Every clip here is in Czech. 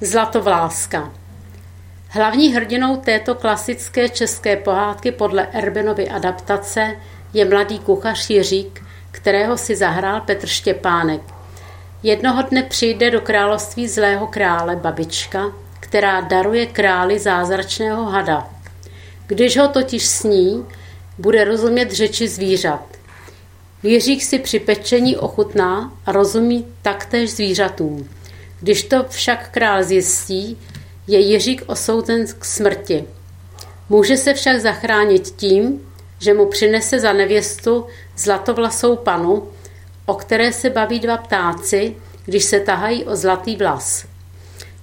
Zlatovláska Hlavní hrdinou této klasické české pohádky podle Erbenovy adaptace je mladý kuchař Jiřík, kterého si zahrál Petr Štěpánek. Jednoho dne přijde do království zlého krále babička, která daruje králi zázračného hada. Když ho totiž sní, bude rozumět řeči zvířat. Jiřík si při pečení ochutná a rozumí taktéž zvířatům. Když to však král zjistí, je Jiřík osouzen k smrti. Může se však zachránit tím, že mu přinese za nevěstu zlatovlasou panu, o které se baví dva ptáci, když se tahají o zlatý vlas.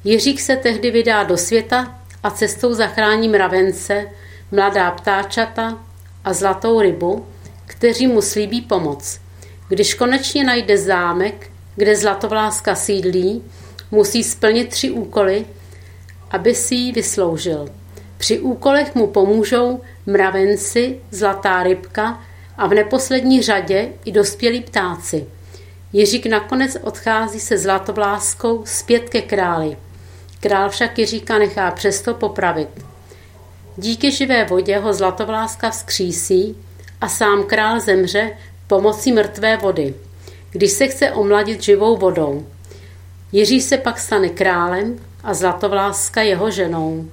Jiřík se tehdy vydá do světa a cestou zachrání mravence, mladá ptáčata a zlatou rybu, kteří mu slíbí pomoc. Když konečně najde zámek, kde zlatovláska sídlí, musí splnit tři úkoly, aby si ji vysloužil. Při úkolech mu pomůžou mravenci, zlatá rybka a v neposlední řadě i dospělí ptáci. Jiřík nakonec odchází se zlatovláskou zpět ke králi. Král však Jiříka nechá přesto popravit. Díky živé vodě ho zlatovláska vzkřísí a sám král zemře pomocí mrtvé vody, když se chce omladit živou vodou. Jiří se pak stane králem a Zlatovláska jeho ženou.